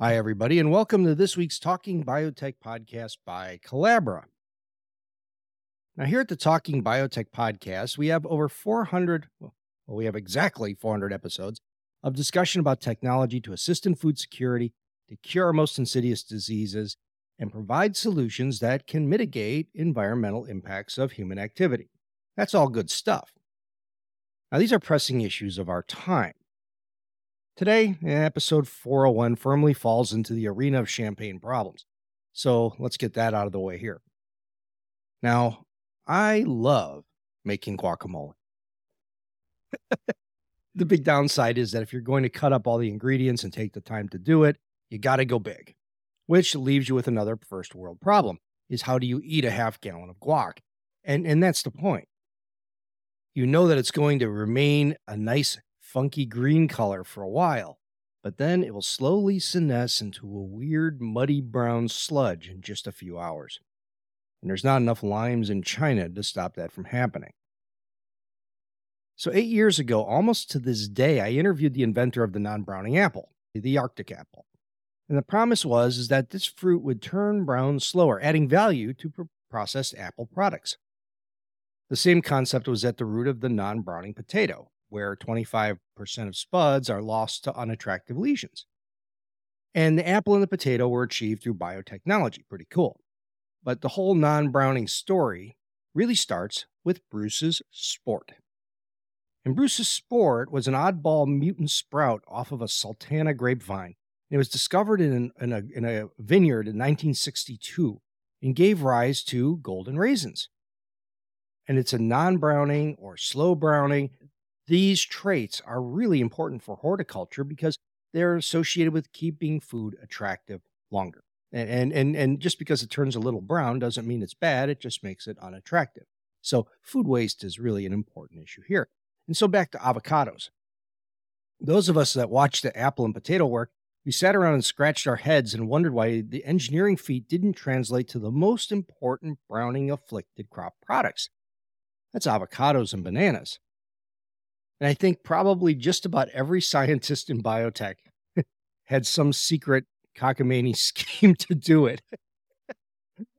Hi, everybody, and welcome to this week's Talking Biotech podcast by Colabra. Now, here at the Talking Biotech podcast, we have over 400, well, we have exactly 400 episodes of discussion about technology to assist in food security, to cure most insidious diseases, and provide solutions that can mitigate environmental impacts of human activity. That's all good stuff. Now, these are pressing issues of our time. Today, eh, episode 401 firmly falls into the arena of champagne problems. So let's get that out of the way here. Now, I love making guacamole. the big downside is that if you're going to cut up all the ingredients and take the time to do it, you got to go big, which leaves you with another first world problem is how do you eat a half gallon of guac? And and that's the point. You know that it's going to remain a nice funky green color for a while, but then it will slowly senesce into a weird muddy brown sludge in just a few hours. And there's not enough limes in China to stop that from happening. So, eight years ago, almost to this day, I interviewed the inventor of the non browning apple, the Arctic apple. And the promise was is that this fruit would turn brown slower, adding value to processed apple products. The same concept was at the root of the non browning potato, where 25% of spuds are lost to unattractive lesions. And the apple and the potato were achieved through biotechnology. Pretty cool. But the whole non browning story really starts with Bruce's sport. And Bruce's sport was an oddball mutant sprout off of a sultana grapevine. It was discovered in, in, a, in a vineyard in 1962 and gave rise to golden raisins. And it's a non browning or slow browning these traits are really important for horticulture because they're associated with keeping food attractive longer. And, and, and, and just because it turns a little brown doesn't mean it's bad, it just makes it unattractive. So, food waste is really an important issue here. And so, back to avocados. Those of us that watched the apple and potato work, we sat around and scratched our heads and wondered why the engineering feat didn't translate to the most important browning afflicted crop products. That's avocados and bananas. And I think probably just about every scientist in biotech had some secret cockamamie scheme to do it.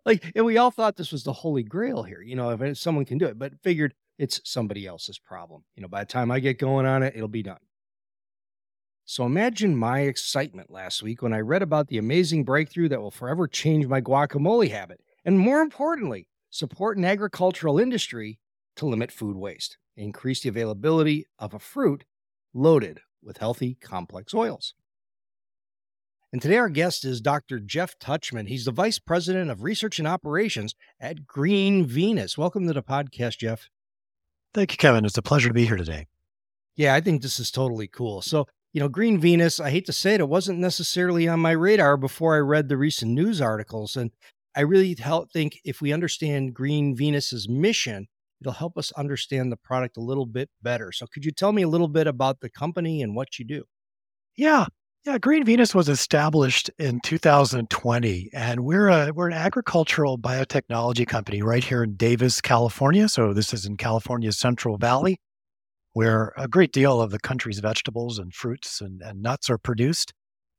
like, and we all thought this was the holy grail here, you know, if someone can do it, but figured it's somebody else's problem. You know, by the time I get going on it, it'll be done. So imagine my excitement last week when I read about the amazing breakthrough that will forever change my guacamole habit. And more importantly, support an agricultural industry to limit food waste increase the availability of a fruit loaded with healthy complex oils. And today our guest is Dr. Jeff Touchman. He's the Vice President of Research and Operations at Green Venus. Welcome to the podcast, Jeff. Thank you, Kevin. It's a pleasure to be here today. Yeah, I think this is totally cool. So, you know, Green Venus, I hate to say it, it wasn't necessarily on my radar before I read the recent news articles. And I really think if we understand Green Venus's mission, it'll help us understand the product a little bit better. So, could you tell me a little bit about the company and what you do? Yeah. Yeah, Green Venus was established in 2020, and we're a we're an agricultural biotechnology company right here in Davis, California. So this is in California's Central Valley, where a great deal of the country's vegetables and fruits and, and nuts are produced.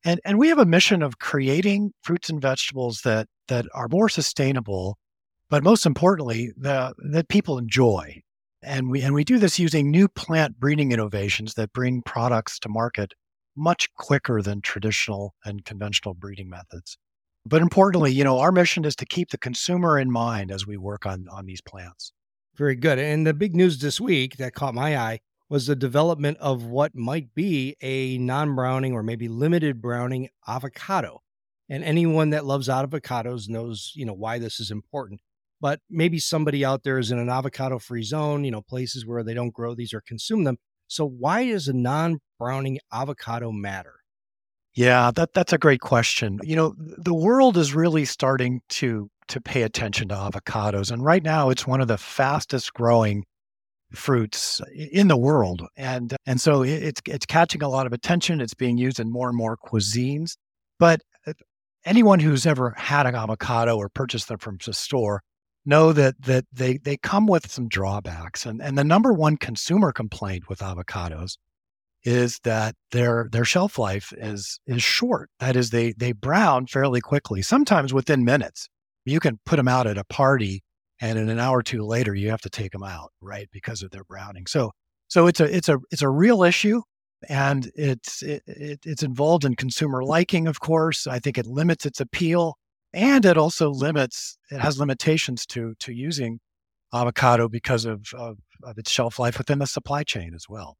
And and we have a mission of creating fruits and vegetables that that are more sustainable but most importantly, the, that people enjoy. And we, and we do this using new plant breeding innovations that bring products to market much quicker than traditional and conventional breeding methods. But importantly, you know, our mission is to keep the consumer in mind as we work on, on these plants. Very good. And the big news this week that caught my eye was the development of what might be a non browning or maybe limited browning avocado. And anyone that loves avocados knows, you know, why this is important but maybe somebody out there is in an avocado free zone, you know, places where they don't grow these or consume them. So why does a non-browning avocado matter? Yeah, that that's a great question. You know, the world is really starting to to pay attention to avocados. And right now, it's one of the fastest growing fruits in the world, and and so it's it's catching a lot of attention. It's being used in more and more cuisines. But uh, anyone who's ever had an avocado or purchased them from the store know that that they they come with some drawbacks. And and the number one consumer complaint with avocados is that their their shelf life is is short. That is, they they brown fairly quickly, sometimes within minutes. You can put them out at a party, and in an hour or two later, you have to take them out, right, because of their browning. So so it's a it's a it's a real issue, and it's it, it, it's involved in consumer liking. Of course, I think it limits its appeal, and it also limits it has limitations to to using avocado because of, of, of its shelf life within the supply chain as well.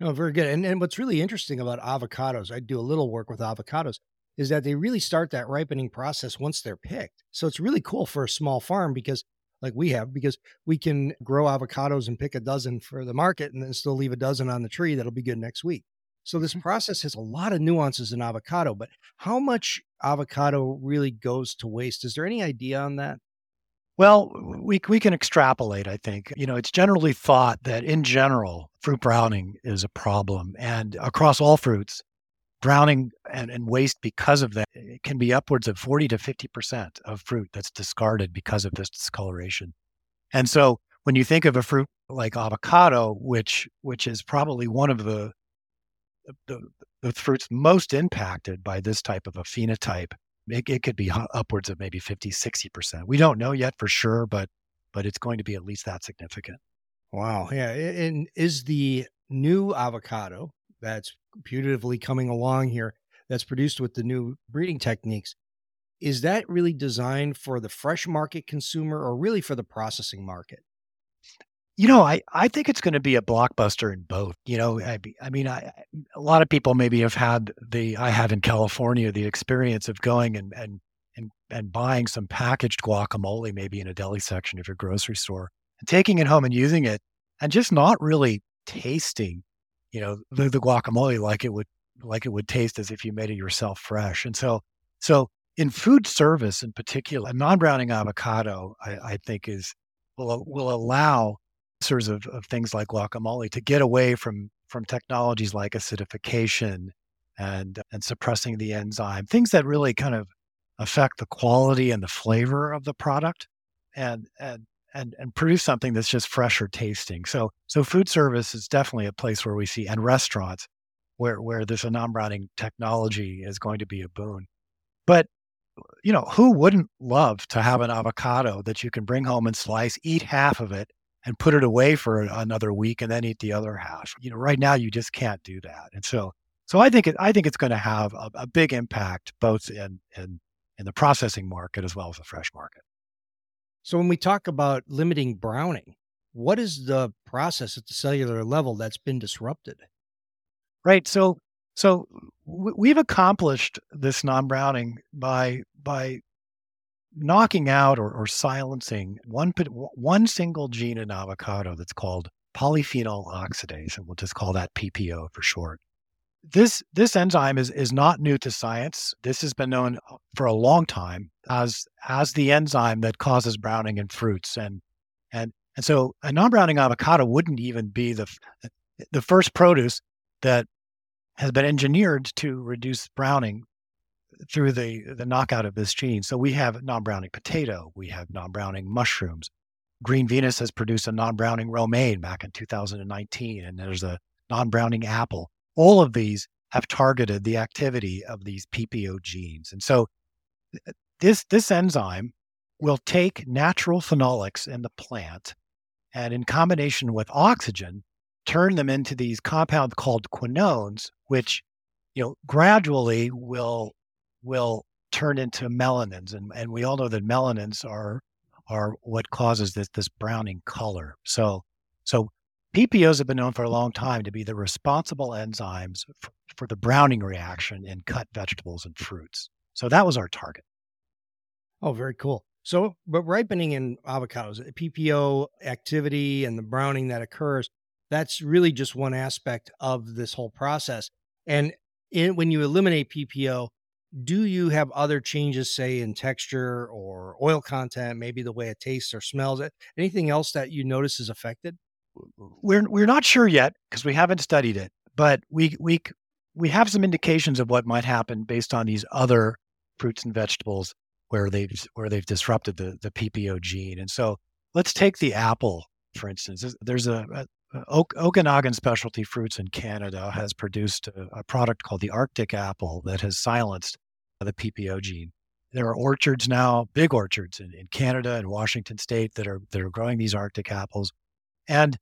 No, very good. And and what's really interesting about avocados, I do a little work with avocados, is that they really start that ripening process once they're picked. So it's really cool for a small farm because like we have because we can grow avocados and pick a dozen for the market and then still leave a dozen on the tree that'll be good next week. So this mm-hmm. process has a lot of nuances in avocado, but how much avocado really goes to waste? Is there any idea on that? Well, we we can extrapolate, I think. You know, it's generally thought that in general, fruit browning is a problem. And across all fruits, browning and, and waste because of that it can be upwards of 40 to 50% of fruit that's discarded because of this discoloration. And so when you think of a fruit like avocado, which which is probably one of the the, the fruits most impacted by this type of a phenotype, it, it could be upwards of maybe 50, 60%. We don't know yet for sure, but but it's going to be at least that significant. Wow. Yeah. And is the new avocado that's putatively coming along here that's produced with the new breeding techniques, is that really designed for the fresh market consumer or really for the processing market? You know, I, I think it's going to be a blockbuster in both. You know, I, I mean, I, a lot of people maybe have had the I have in California the experience of going and and and and buying some packaged guacamole maybe in a deli section of your grocery store and taking it home and using it and just not really tasting, you know, the, the guacamole like it would like it would taste as if you made it yourself fresh. And so so in food service in particular, a non-browning avocado I, I think is will will allow of, of things like guacamole to get away from from technologies like acidification and and suppressing the enzyme, things that really kind of affect the quality and the flavor of the product, and and and and produce something that's just fresher tasting. So so food service is definitely a place where we see and restaurants where where this non-browning technology is going to be a boon. But you know, who wouldn't love to have an avocado that you can bring home and slice, eat half of it, and put it away for another week and then eat the other half. You know, right now you just can't do that. And so, so I think it, I think it's going to have a, a big impact both in, in in the processing market as well as the fresh market. So when we talk about limiting browning, what is the process at the cellular level that's been disrupted? Right. So so we've accomplished this non-browning by by knocking out or, or silencing one one single gene in avocado that's called polyphenol oxidase, and we'll just call that PPO for short. This this enzyme is is not new to science. This has been known uh, for a long time as as the enzyme that causes browning in fruits, and and and so a non-browning avocado wouldn't even be the the first produce that has been engineered to reduce browning through the the knockout of this gene. So we have non-browning potato, we have non-browning mushrooms. Green Venus has produced a non-browning romaine back in 2019, and there's a non-browning apple. All of these have targeted the activity of these PPO genes, and so this this enzyme will take natural phenolics in the plant, and in combination with oxygen, turn them into these compounds called quinones, which you know gradually will will turn into melanins. And, and we all know that melanins are are what causes this this browning color. So so PPOs have been known for a long time to be the responsible enzymes for, for the browning reaction in cut vegetables and fruits. So that was our target. Oh, very cool. So, but ripening in avocados, uh, PPO activity and the browning that occurs, that's really just one aspect of this whole process. And in, when you eliminate PPO, do you have other changes, say in texture or oil content, maybe the way it tastes or smells? Anything else that you notice is affected? We're we're not sure yet because we haven't studied it, but we we we have some indications of what might happen based on these other fruits and vegetables where they've where they've disrupted the the PPO gene. And so let's take the apple for instance. There's a, Uh, a Okanagan Specialty Fruits in Canada has produced a, a, product called the Arctic apple that has silenced the PPO gene. There are orchards now, big orchards in, in Canada and Washington State that are that are growing these Arctic apples, and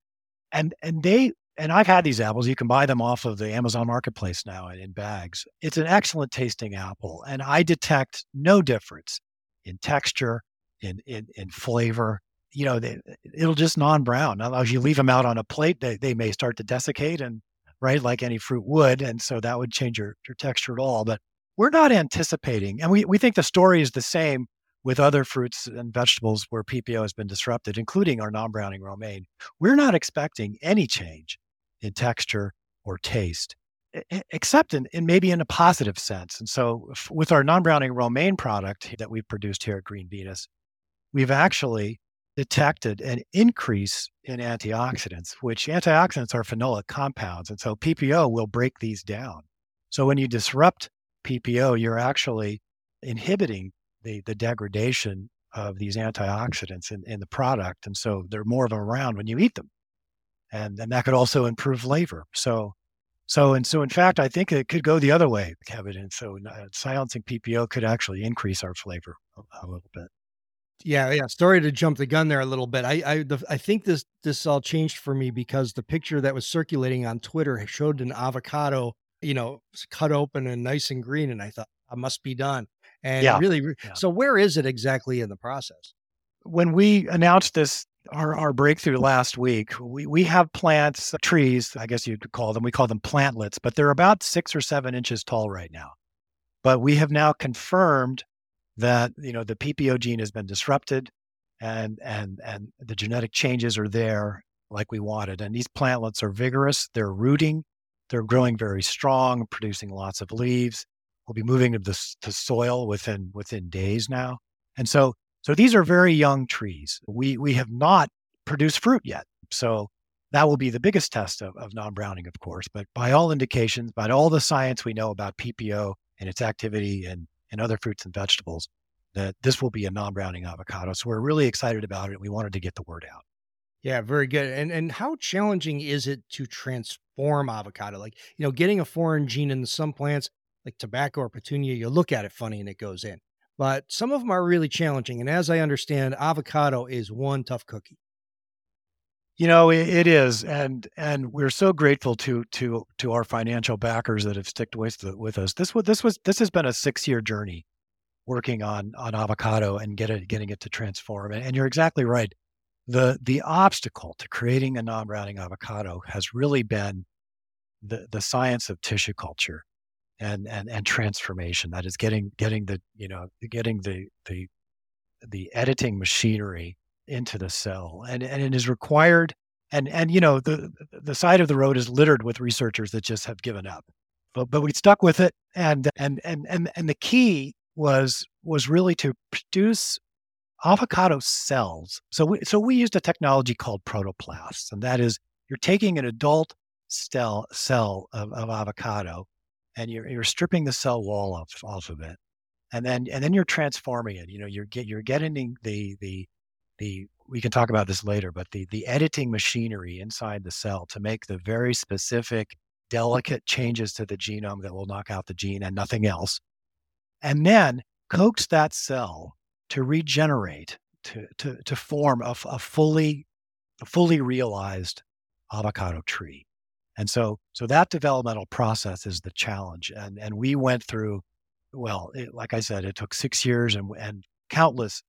and and they and I've had these apples. You can buy them off of the Amazon Marketplace now in bags. It's an excellent tasting apple, and I detect no difference in texture, in in, in flavor, you know, they, it'll just non-brown. Now, as you leave them out on a plate, they, they may start to desiccate and right like any fruit would. And so that would change your, your texture at all. But we're not anticipating, and we, we think the story is the same with other fruits and vegetables where PPO has been disrupted, including our non-browning romaine. We're not expecting any change in texture or taste, except in, in maybe in a positive sense. And so with our non-browning romaine product that we've produced here at Green Venus, we've actually detected an increase in antioxidants, which antioxidants are phenolic compounds. And so PPO will break these down. So when you disrupt PPO, you're actually inhibiting the, the degradation of these antioxidants in, in the product. And so they're more of them around when you eat them. And, and that could also improve flavor. So, so, and so in fact, I think it could go the other way, Kevin. And so uh, silencing PPO could actually increase our flavor a, a little bit. Yeah, yeah. Sorry to jump the gun there a little bit. I I the, I think this this all changed for me because the picture that was circulating on Twitter showed an avocado, you know, cut open and nice and green, and I thought I must be done. And yeah. really, yeah. so where is it exactly in the process? When we announced this our, our breakthrough last week, we, we have plants, trees, I guess you could call them. We call them plantlets, but they're about six or seven inches tall right now. But we have now confirmed that you know the PPO gene has been disrupted, and and and the genetic changes are there like we wanted. And these plantlets are vigorous. They're rooting. They're growing very strong, producing lots of leaves. We'll be moving to the to soil within within days now. And so so these are very young trees. We we have not produced fruit yet. So that will be the biggest test of, of non-browning, of course. But by all indications, by all the science we know about PPO and its activity and and other fruits and vegetables, that this will be a non-browning avocado. So we're really excited about it. We wanted to get the word out. Yeah, very good. And and how challenging is it to transform avocado? Like, you know, getting a foreign gene in some plants like tobacco or petunia, you look at it funny and it goes in. But some of them are really challenging. And as I understand, avocado is one tough cookie. You know, it, it is, and and we're so grateful to to to our financial backers that have stuck with with us. This was this was this has been a six year journey, working on on avocado and get it getting it to transform. And, and you're exactly right. the The obstacle to creating a non browning avocado has really been the the science of tissue culture, and and and transformation. That is getting getting the you know getting the the the editing machinery into the cell and, and it is required and and you know the the side of the road is littered with researchers that just have given up but but we stuck with it and and and and, and the key was was really to produce avocado cells. So we, so we used a technology called protoplasts and that is you're taking an adult cell cell of, of avocado and you're, you're stripping the cell wall off, off of it and then and then you're transforming it you know you're get you're getting the the the we can talk about this later, but the the editing machinery inside the cell to make the very specific, delicate changes to the genome that will knock out the gene and nothing else, and then coax that cell to regenerate to to to form a, a fully a fully realized avocado tree. And so so that developmental process is the challenge. And and we went through, well, it, like I said, it took six years and and countless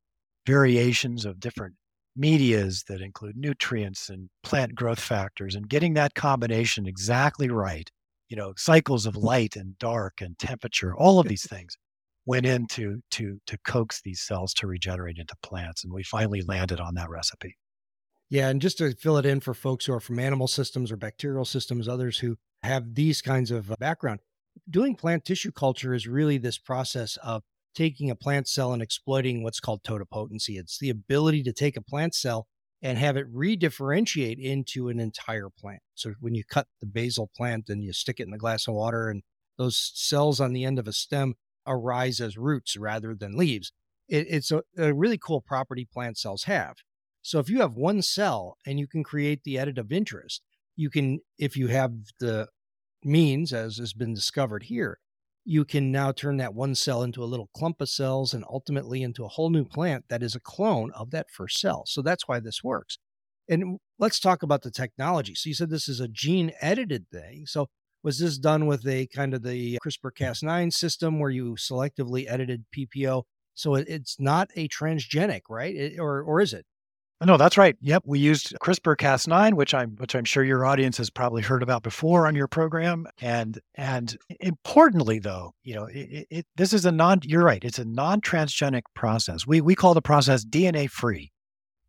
variations of different medias that include nutrients and plant growth factors and getting that combination exactly right you know cycles of light and dark and temperature all of these things went into to to coax these cells to regenerate into plants and we finally landed on that recipe. Yeah and just to fill it in for folks who are from animal systems or bacterial systems others who have these kinds of uh, background doing plant tissue culture is really this process of taking a plant cell and exploiting what's called totipotency. It's the ability to take a plant cell and have it redifferentiate into an entire plant. So when you cut the basal plant and you stick it in a glass of water and those cells on the end of a stem arise as roots rather than leaves. It, it's a, a really cool property plant cells have. So if you have one cell and you can create the edit of interest, you can, if you have the means, as has been discovered here, you can now turn that one cell into a little clump of cells and ultimately into a whole new plant that is a clone of that first cell. So that's why this works. And let's talk about the technology. So you said this is a gene edited thing. So was this done with a kind of the CRISPR Cas9 system where you selectively edited PPO? So it's not a transgenic, right? It, or or is it? No, that's right. Yep, we used CRISPR-Cas9, which I'm which I'm sure your audience has probably heard about before on your program. And and importantly, though, you know, it, it, this is a non. You're right. It's a non-transgenic process. We we call the process DNA free.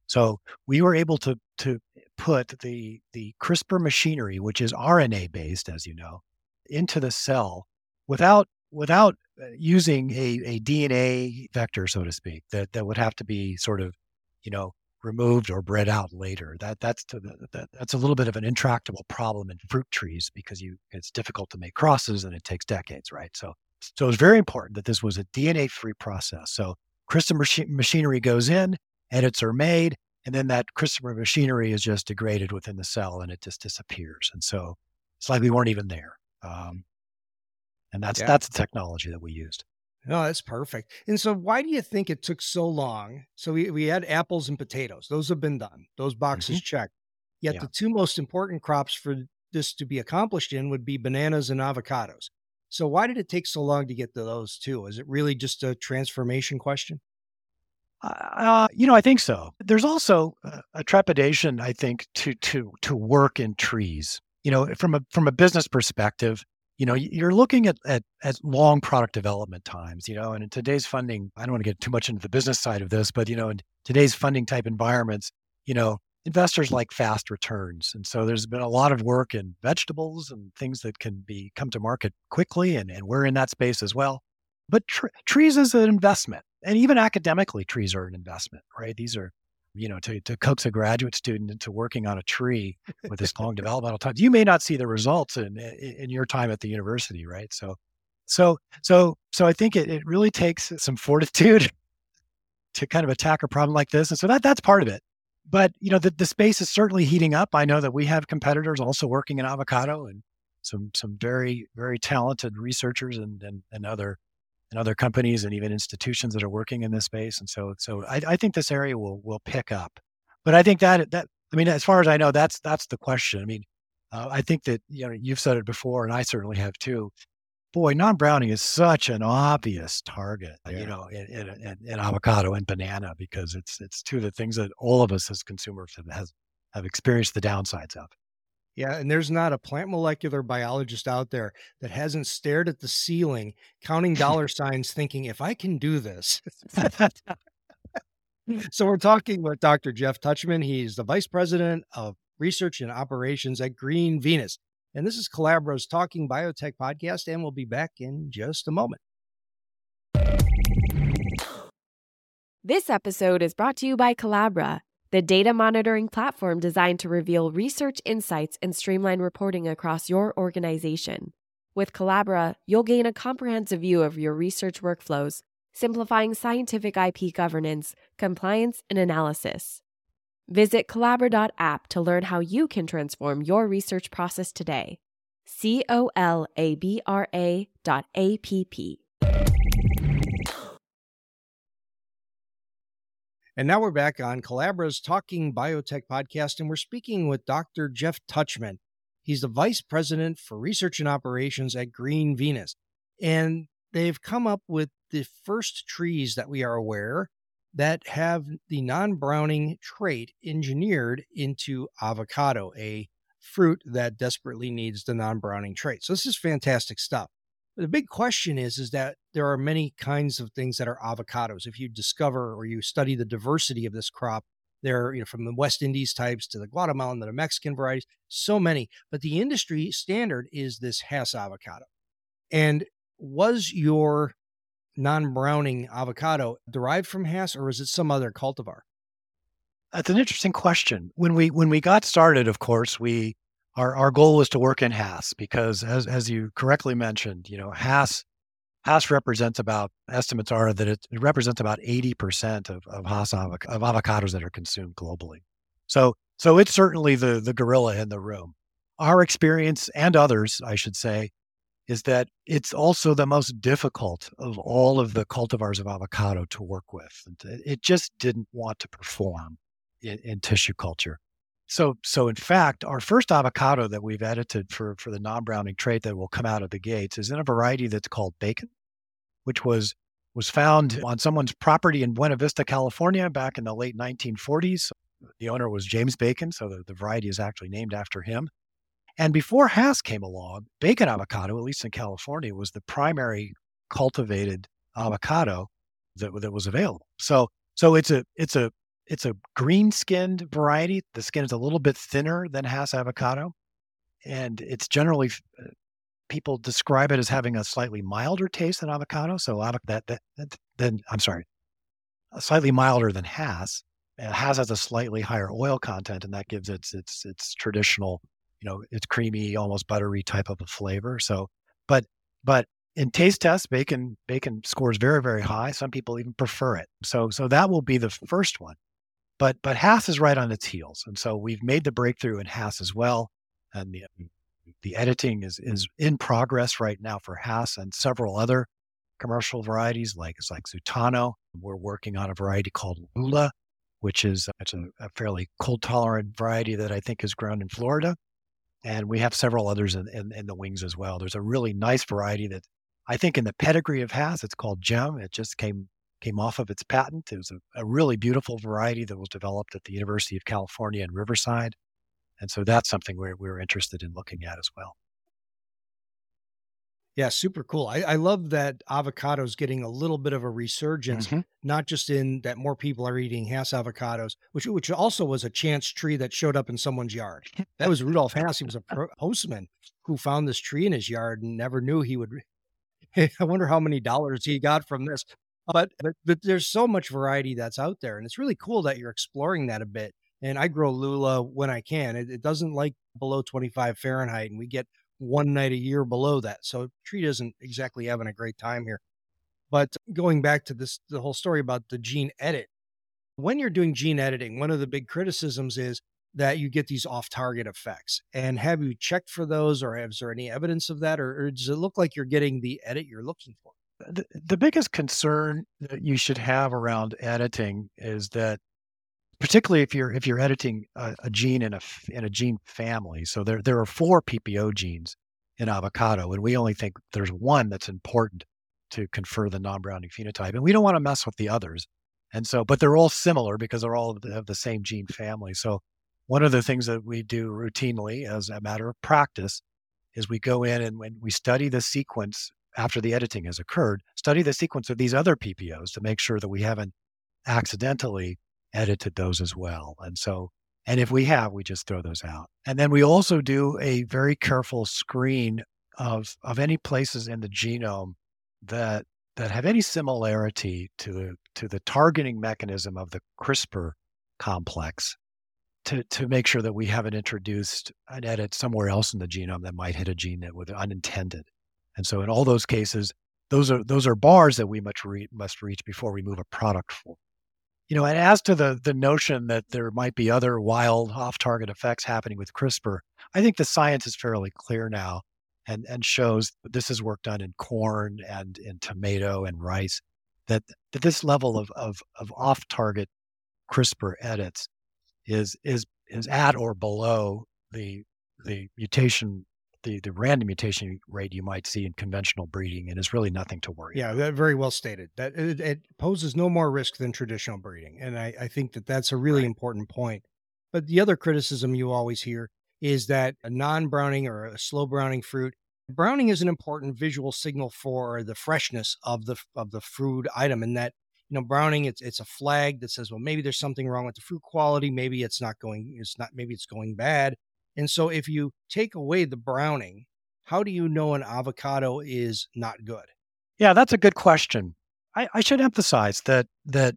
So we were able to to put the the CRISPR machinery, which is RNA based, as you know, into the cell without without uh, using a, a DNA vector, so to speak, that that would have to be sort of, you know, removed or bred out later. That that's to the, that, that's a little bit of an intractable problem in fruit trees because you it's difficult to make crosses and it takes decades, right? So so it's very important that this was a DNA free process. So CRISPR machinery goes in, edits are made, and then that CRISPR machinery is just degraded within the cell and it just disappears. And so it's like we weren't even there. Um, and that's yeah. that's the technology that we used. Oh, that's perfect. And so, why do you think it took so long? So we we had apples and potatoes; those have been done; those boxes mm-hmm. checked. Yet yeah. the two most important crops for this to be accomplished in would be bananas and avocados. So why did it take so long to get to those two? Is it really just a transformation question? Uh, you know, I think so. There's also a, a trepidation, I think, to to to work in trees. You know, from a from a business perspective, you know, you're looking at, at at long product development times. You know, and in today's funding, I don't want to get too much into the business side of this, but you know, in today's funding type environments, you know, investors like fast returns, and so there's been a lot of work in vegetables and things that can be come to market quickly, and and we're in that space as well. But tr- trees is an investment and even academically, trees are an investment, right? These are, you know, to, to coax a graduate student into working on a tree with this long developmental time, you may not see the results in, in your time at the university, right? So, so, so, so I think it, it really takes some fortitude to kind of attack a problem like this. And so that, that's part of it. But, you know, the, the space is certainly heating up. I know that we have competitors also working in avocado and some, some very, very talented researchers and, and, and other and other companies and even institutions that are working in this space. And so, so I, I think this area will will pick up. But I think that that I mean, as far as I know, that's that's the question. I mean, uh, I think that you know you've said it before, and I certainly have too. Boy, non-browning is such an obvious target, yeah. you know, in, in, in, in, avocado and banana because it's it's two of the things that all of us as consumers have has, have experienced the downsides of. Yeah, and there's not a plant molecular biologist out there that hasn't stared at the ceiling, counting dollar signs, thinking, if I can do this. so we're talking with Dr. Jeff Tuchman. He's the vice president of research and operations at Green Venus. And this is Colabra's Talking Biotech podcast, and we'll be back in just a moment. This episode is brought to you by Colabra the data monitoring platform designed to reveal research insights and streamline reporting across your organization. With Colabra, you'll gain a comprehensive view of your research workflows, simplifying scientific IP governance, compliance, and analysis. Visit Colabra.app to learn how you can transform your research process today. C O L A B R A dot A P P. And now we're back on Colabra's Talking Biotech podcast, and we're speaking with Dr. Jeff Tuchman. He's the vice president for research and operations at Green Venus. And they've come up with the first trees that we are aware that have the non browning trait engineered into avocado, a fruit that desperately needs the non browning trait. So, this is fantastic stuff the big question is is that there are many kinds of things that are avocados. If you discover or you study the diversity of this crop, there you know from the West Indies types to the Guatemalan, to the Mexican varieties, so many. But the industry standard is this Hass avocado. And was your non-browning avocado derived from Hass or is it some other cultivar? That's an interesting question. When we when we got started, of course, we our our goal was to work in Hass because as as you correctly mentioned, you know, Hass Hass represents about estimates are that it, it represents about 80% of, of Hass avoc- of avocados that are consumed globally. So so it's certainly the the gorilla in the room. Our experience and others, I should say, is that it's also the most difficult of all of the cultivars of avocado to work with. It just didn't want to perform in, in tissue culture. So, so in fact, our first avocado that we've edited for for the non-browning trait that will come out of the gates is in a variety that's called bacon, which was was found on someone's property in Buena Vista, California, back in the late 1940s. The owner was James Bacon, so the, the variety is actually named after him. And before Hass came along, bacon avocado, at least in California, was the primary cultivated avocado that, that was available. So, so it's a it's a it's a green skinned variety. The skin is a little bit thinner than Hass avocado. And it's generally, uh, people describe it as having a slightly milder taste than avocado. So that, that, that then, I'm sorry, slightly milder than Hass. Uh, Hass has a slightly higher oil content, and that gives its its its traditional, you know, it's creamy, almost buttery type of a flavor. So, but but in taste tests, bacon bacon scores very very high. Some people even prefer it. So so that will be the first one. But but Hass is right on its heels, and so we've made the breakthrough in Hass as well, and the um, the editing is is mm-hmm. in progress right now for Hass and several other commercial varieties like it's like Zutano. We're working on a variety called Lula, which is uh, it's a, a fairly cold tolerant variety that I think is grown in Florida, and we have several others in, in, in the wings as well. There's a really nice variety that I think in the pedigree of Hass, it's called Gem. It just came came off of its patent. It was a, a, really beautiful variety that was developed at the University of California in Riverside. And so that's something we're, we're interested in looking at as well. Yeah, super cool. I, I love that avocado is getting a little bit of a resurgence, mm-hmm. not just in that more people are eating Hass avocados, which which also was a chance tree that showed up in someone's yard. That was Rudolph Hass. He was a postman who found this tree in his yard and never knew he would. I wonder how many dollars he got from this but, but but there's so much variety that's out there, and it's really cool that you're exploring that a bit. And I grow Lula when I can. It, it doesn't like below 25 Fahrenheit, and we get one night a year below that. So tree isn't exactly having a great time here. But going back to this, the whole story about the gene edit. When you're doing gene editing, one of the big criticisms is that you get these off-target effects. And have you checked for those, or is there any evidence of that, or, or does it look like you're getting the edit you're looking for? The, biggest concern that you should have around editing is that particularly if you're if you're editing a, a, gene in a in a gene family so there there are four ppo genes in avocado and we only think there's one that's important to confer the non-browning phenotype and we don't want to mess with the others and so but they're all similar because they're all of the same gene family so one of the things that we do routinely as a matter of practice is we go in and when we study the sequence after the editing has occurred, study the sequence of these other PPOs to make sure that we haven't accidentally edited those as well. And so, and if we have, we just throw those out. And then we also do a very careful screen of of any places in the genome that that have any similarity to to the targeting mechanism of the CRISPR complex to to make sure that we haven't introduced an edit somewhere else in the genome that might hit a gene that was unintended. And so in all those cases, those are those are bars that we must reach, must reach before we move a product forward. You know, and as to the the notion that there might be other wild off-target effects happening with CRISPR, I think the science is fairly clear now and and shows this is work done in corn and in tomato and rice that that this level of of, of off-target CRISPR edits is is is at or below the the mutation the, the random mutation rate you might see in conventional breeding, and is really nothing to worry. Yeah, about. very well stated. That it, it, poses no more risk than traditional breeding, and I, I think that that's a really right. important point. But the other criticism you always hear is that a non-browning or a slow browning fruit, browning is an important visual signal for the freshness of the of the food item, and that you know browning it's it's a flag that says well maybe there's something wrong with the fruit quality maybe it's not going it's not maybe it's going bad and so if you take away the browning, how do you know an avocado is not good? Yeah, that's a good question. I, I should emphasize that that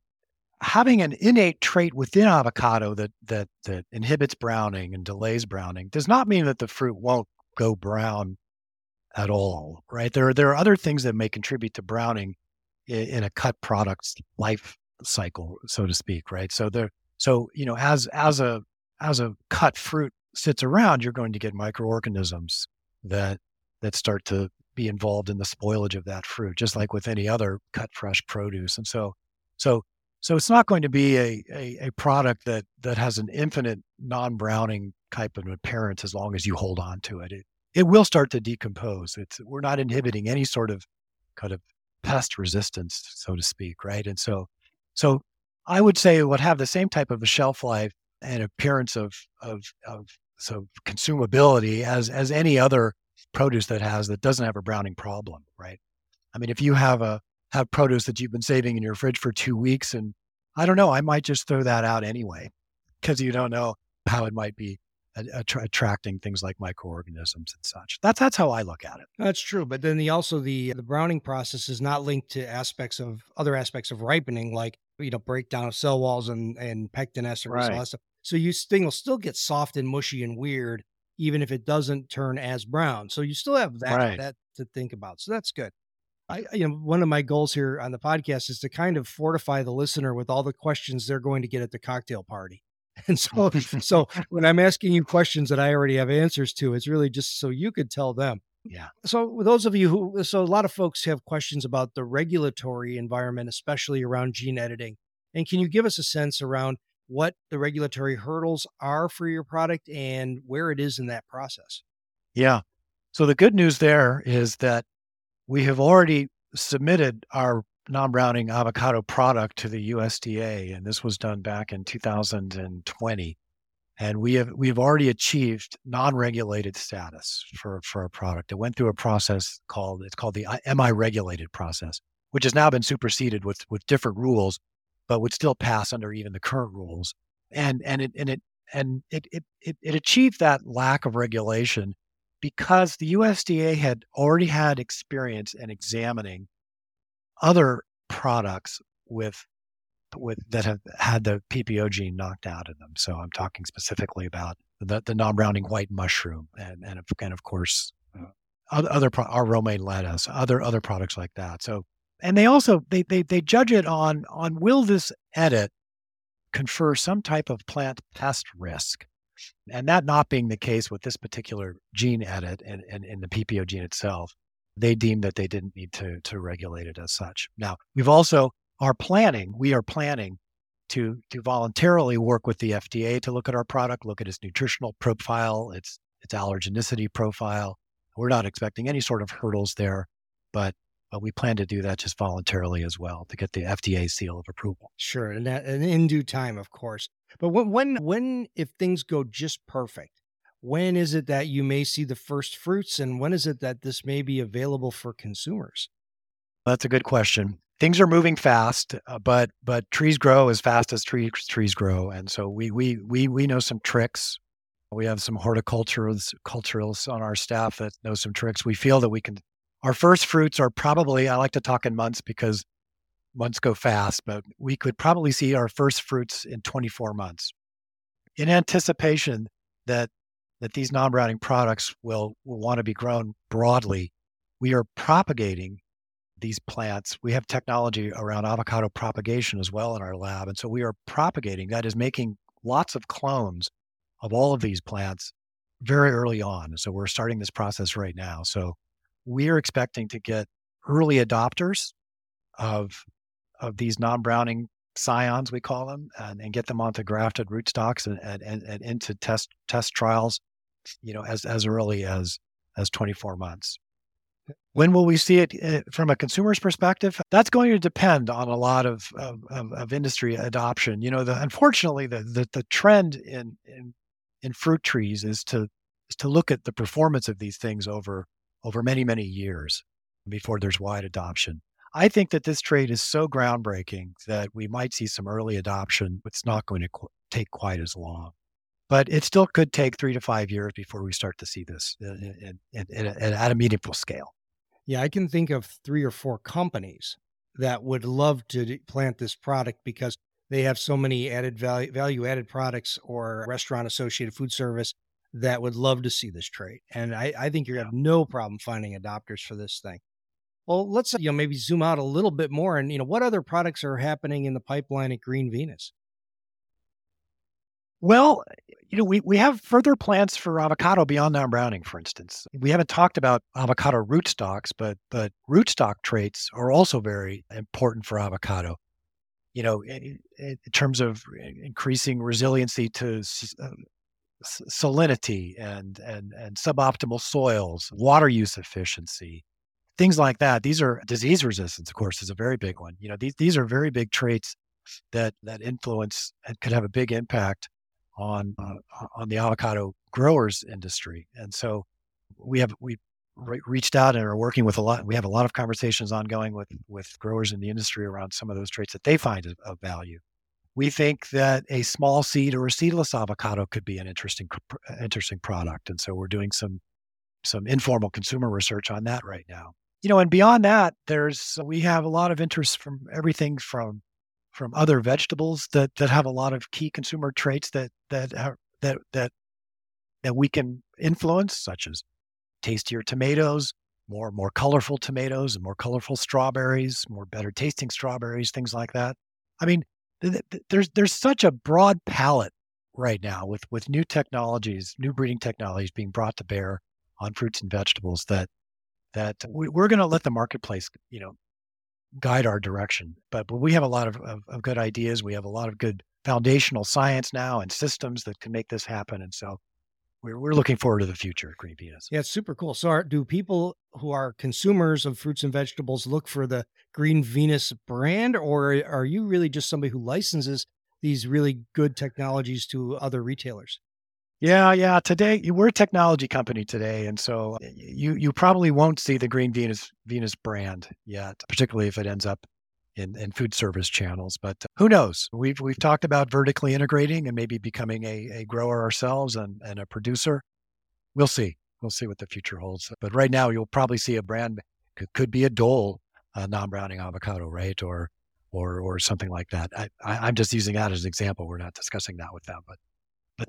having an innate trait within avocado that that that inhibits browning and delays browning does not mean that the fruit won't go brown at all, right? There are there are other things that may contribute to browning in, in a cut product's life cycle, so to speak, right? So there, so you know, as as a as a cut fruit sits around, you're going to get microorganisms that that start to be involved in the spoilage of that fruit, just like with any other cut fresh produce. And so, so, so it's not going to be a, a, a product that that has an infinite non-browning type of appearance as long as you hold on to it. It it will start to decompose. It's we're not inhibiting any sort of kind of pest resistance, so to speak, right? And so, so I would say it would have the same type of a shelf life and appearance of of of so consumability as as any other produce that has that doesn't have a browning problem, right? I mean, if you have a have produce that you've been saving in your fridge for two weeks, and I don't know, I might just throw that out anyway because you don't know how it might be attra- attracting things like microorganisms and such. That's that's how I look at it. That's true, but then the also the the browning process is not linked to aspects of other aspects of ripening, like you know breakdown of cell walls and and pectin esters right. and all that stuff. So you thing will still get soft and mushy and weird, even if it doesn't turn as brown. So you still have that right. that to think about. So that's good. I, you know, one of my goals here on the podcast is to kind of fortify the listener with all the questions they're going to get at the cocktail party. And so, so when I'm asking you questions that I already have answers to, it's really just so you could tell them. Yeah. So, those of you who, uh, so a lot of folks have questions about the regulatory environment, especially around gene editing. And can you give us a sense around what the regulatory hurdles are for your product and where it is in that process. Yeah. So the good news there is that we have already submitted our non-browning avocado product to the USDA, and this was done back in 2020. And we have we've already achieved non-regulated status for for a product. It went through a process called it's called the uh, MI regulated process, which has now been superseded with with different rules but would still pass under even the current rules. And and it and it and it it it, it achieved that lack of regulation because the USDA had already had experience in examining other products with with that have had the PPO gene knocked out of them. So I'm talking specifically about the, the non-browning white mushroom and and, and of course uh, other, other pro- our romaine lettuce, other other products like that. So and they also they, they they judge it on on will this edit confer some type of plant pest risk? And that not being the case with this particular gene edit and, and, and the ppo gene itself they deemed that they didn't need to to regulate it as such. Now we've also are planning we are planning to to voluntarily work with the fda to look at our product look at its nutritional profile its its allergenicity profile. We're not expecting any sort of hurdles there but but we plan to do that just voluntarily as well to get the FDA seal of approval. Sure, and that and in due time, of course. But when when when if things go just perfect, when is it that you may see the first fruits, and when is it that this may be available for consumers? That's a good question. Things are moving fast, uh, but but trees grow as fast as trees trees grow, and so we we we we know some tricks. We have some horticulturalists culturalists on our staff that know some tricks. We feel that we can our first fruits are probably, I like to talk in months because months go fast, but we could probably see our first fruits in 24 months in anticipation that that these non-browning products will, will want to be grown broadly. We are propagating these plants. We have technology around avocado propagation as well in our lab. And so we are propagating, that is making lots of clones of all of these plants very early on. So we're starting this process right now. So we're expecting to get early adopters of of these non-browning scions, we call them, and, and get them onto grafted rootstocks and, and, and, into test test trials, you know, as as early as as 24 months. When will we see it eh, from a consumer's perspective? That's going to depend on a lot of of, of industry adoption. You know, the, unfortunately, the, the the trend in, in in fruit trees is to is to look at the performance of these things over over many, many years before there's wide adoption. I think that this trait is so groundbreaking that we might see some early adoption, it's not going to qu- take quite as long. but it still could take three to five years before we start to see this in, in, in, at a meaningful scale. Yeah, I can think of three or four companies that would love to plant this product because they have so many added value, value added products or restaurant associated food service that would love to see this trait. And I, I think you have no problem finding adopters for this thing. Well, let's you know maybe zoom out a little bit more and you know what other products are happening in the pipeline at Green Venus. Well, you know, we, we have further plans for avocado beyond non browning, for instance. We haven't talked about avocado rootstocks, but but rootstock traits are also very important for avocado. You know, in, in terms of increasing resiliency to uh, salinity and and and suboptimal soils, water use efficiency, things like that. These are disease resistance, of course, is a very big one. You know, these these are very big traits that that influence and could have a big impact on uh, on the avocado growers industry. And so we have we re- reached out and are working with a lot. We have a lot of conversations ongoing with with growers in the industry around some of those traits that they find of value. We think that a small seed or a seedless avocado could be an interesting uh, interesting product, and so we're doing some some informal consumer research on that right now. You know, and beyond that, there's we have a lot of interest from everything from from other vegetables that that have a lot of key consumer traits that that are, that that that we can influence, such as tastier tomatoes, more more colorful tomatoes, and more colorful strawberries, more better tasting strawberries, things like that. I mean, there's there's such a broad palette right now with with new technologies, new breeding technologies being brought to bear on fruits and vegetables that that we, we're going to let the marketplace, you know, guide our direction. But, but we have a lot of, of, of, good ideas. We have a lot of good foundational science now and systems that can make this happen. And so we're, we're looking forward to the future at Green Venus. Yeah, it's super cool. So, are, do people who are consumers of fruits and vegetables look for the Green Venus brand, or are you really just somebody who licenses these really good technologies to other retailers? Yeah, yeah. Today we're a technology company today, and so you you probably won't see the Green Venus Venus brand yet, particularly if it ends up in, in food service channels. But who knows? We've we've talked about vertically integrating and maybe becoming a, a grower ourselves and, and a producer. We'll see. We'll see what the future holds. But right now, you'll probably see a brand could, could be a Dole uh, non-browning avocado, right? Or or or something like that. I, I, I'm just using that as an example. We're not discussing that with them, but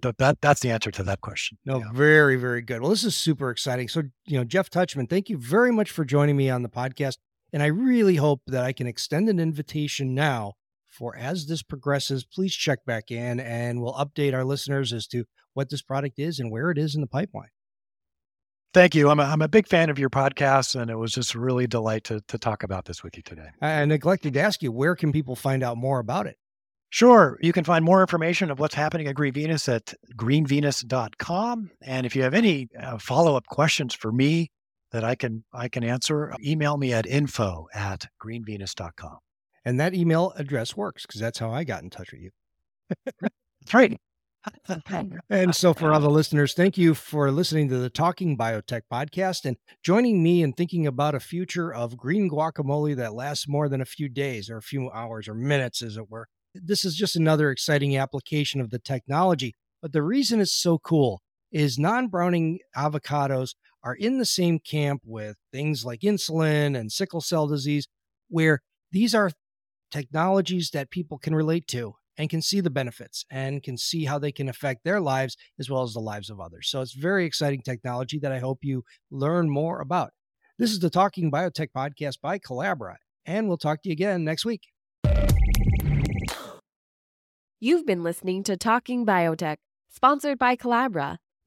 but that that's the answer to that question. No, yeah. very very good. Well, this is super exciting. So, you know, Jeff Touchman, thank you very much for joining me on the podcast, and I really hope that I can extend an invitation now for as this progresses, please check back in and we'll update our listeners as to what this product is and where it is in the pipeline. Thank you. I'm a, I'm a big fan of your podcast, and it was just really delight to, to talk about this with you today. I neglected to ask you, where can people find out more about it? Sure. You can find more information of what's happening at Green Venus at greenvenus.com. And if you have any uh, follow-up questions for me that I can I can answer, uh, email me at info at greenvenus.com. And that email address works because that's how I got in touch with you. that's right. and so for all the listeners, thank you for listening to the Talking Biotech podcast and joining me in thinking about a future of green guacamole that lasts more than a few days or a few hours or minutes, as it were this is just another exciting application of the technology. But the reason it's so cool is non browning avocados are in the same camp with things like insulin and sickle cell disease, where these are technologies that people can relate to and can see the benefits and can see how they can affect their lives as well as the lives of others. So it's very exciting technology that I hope you learn more about. This is the Talking Biotech podcast by Colabra, and we'll talk to you again next week. You've been listening to Talking Biotech, sponsored by Colabra,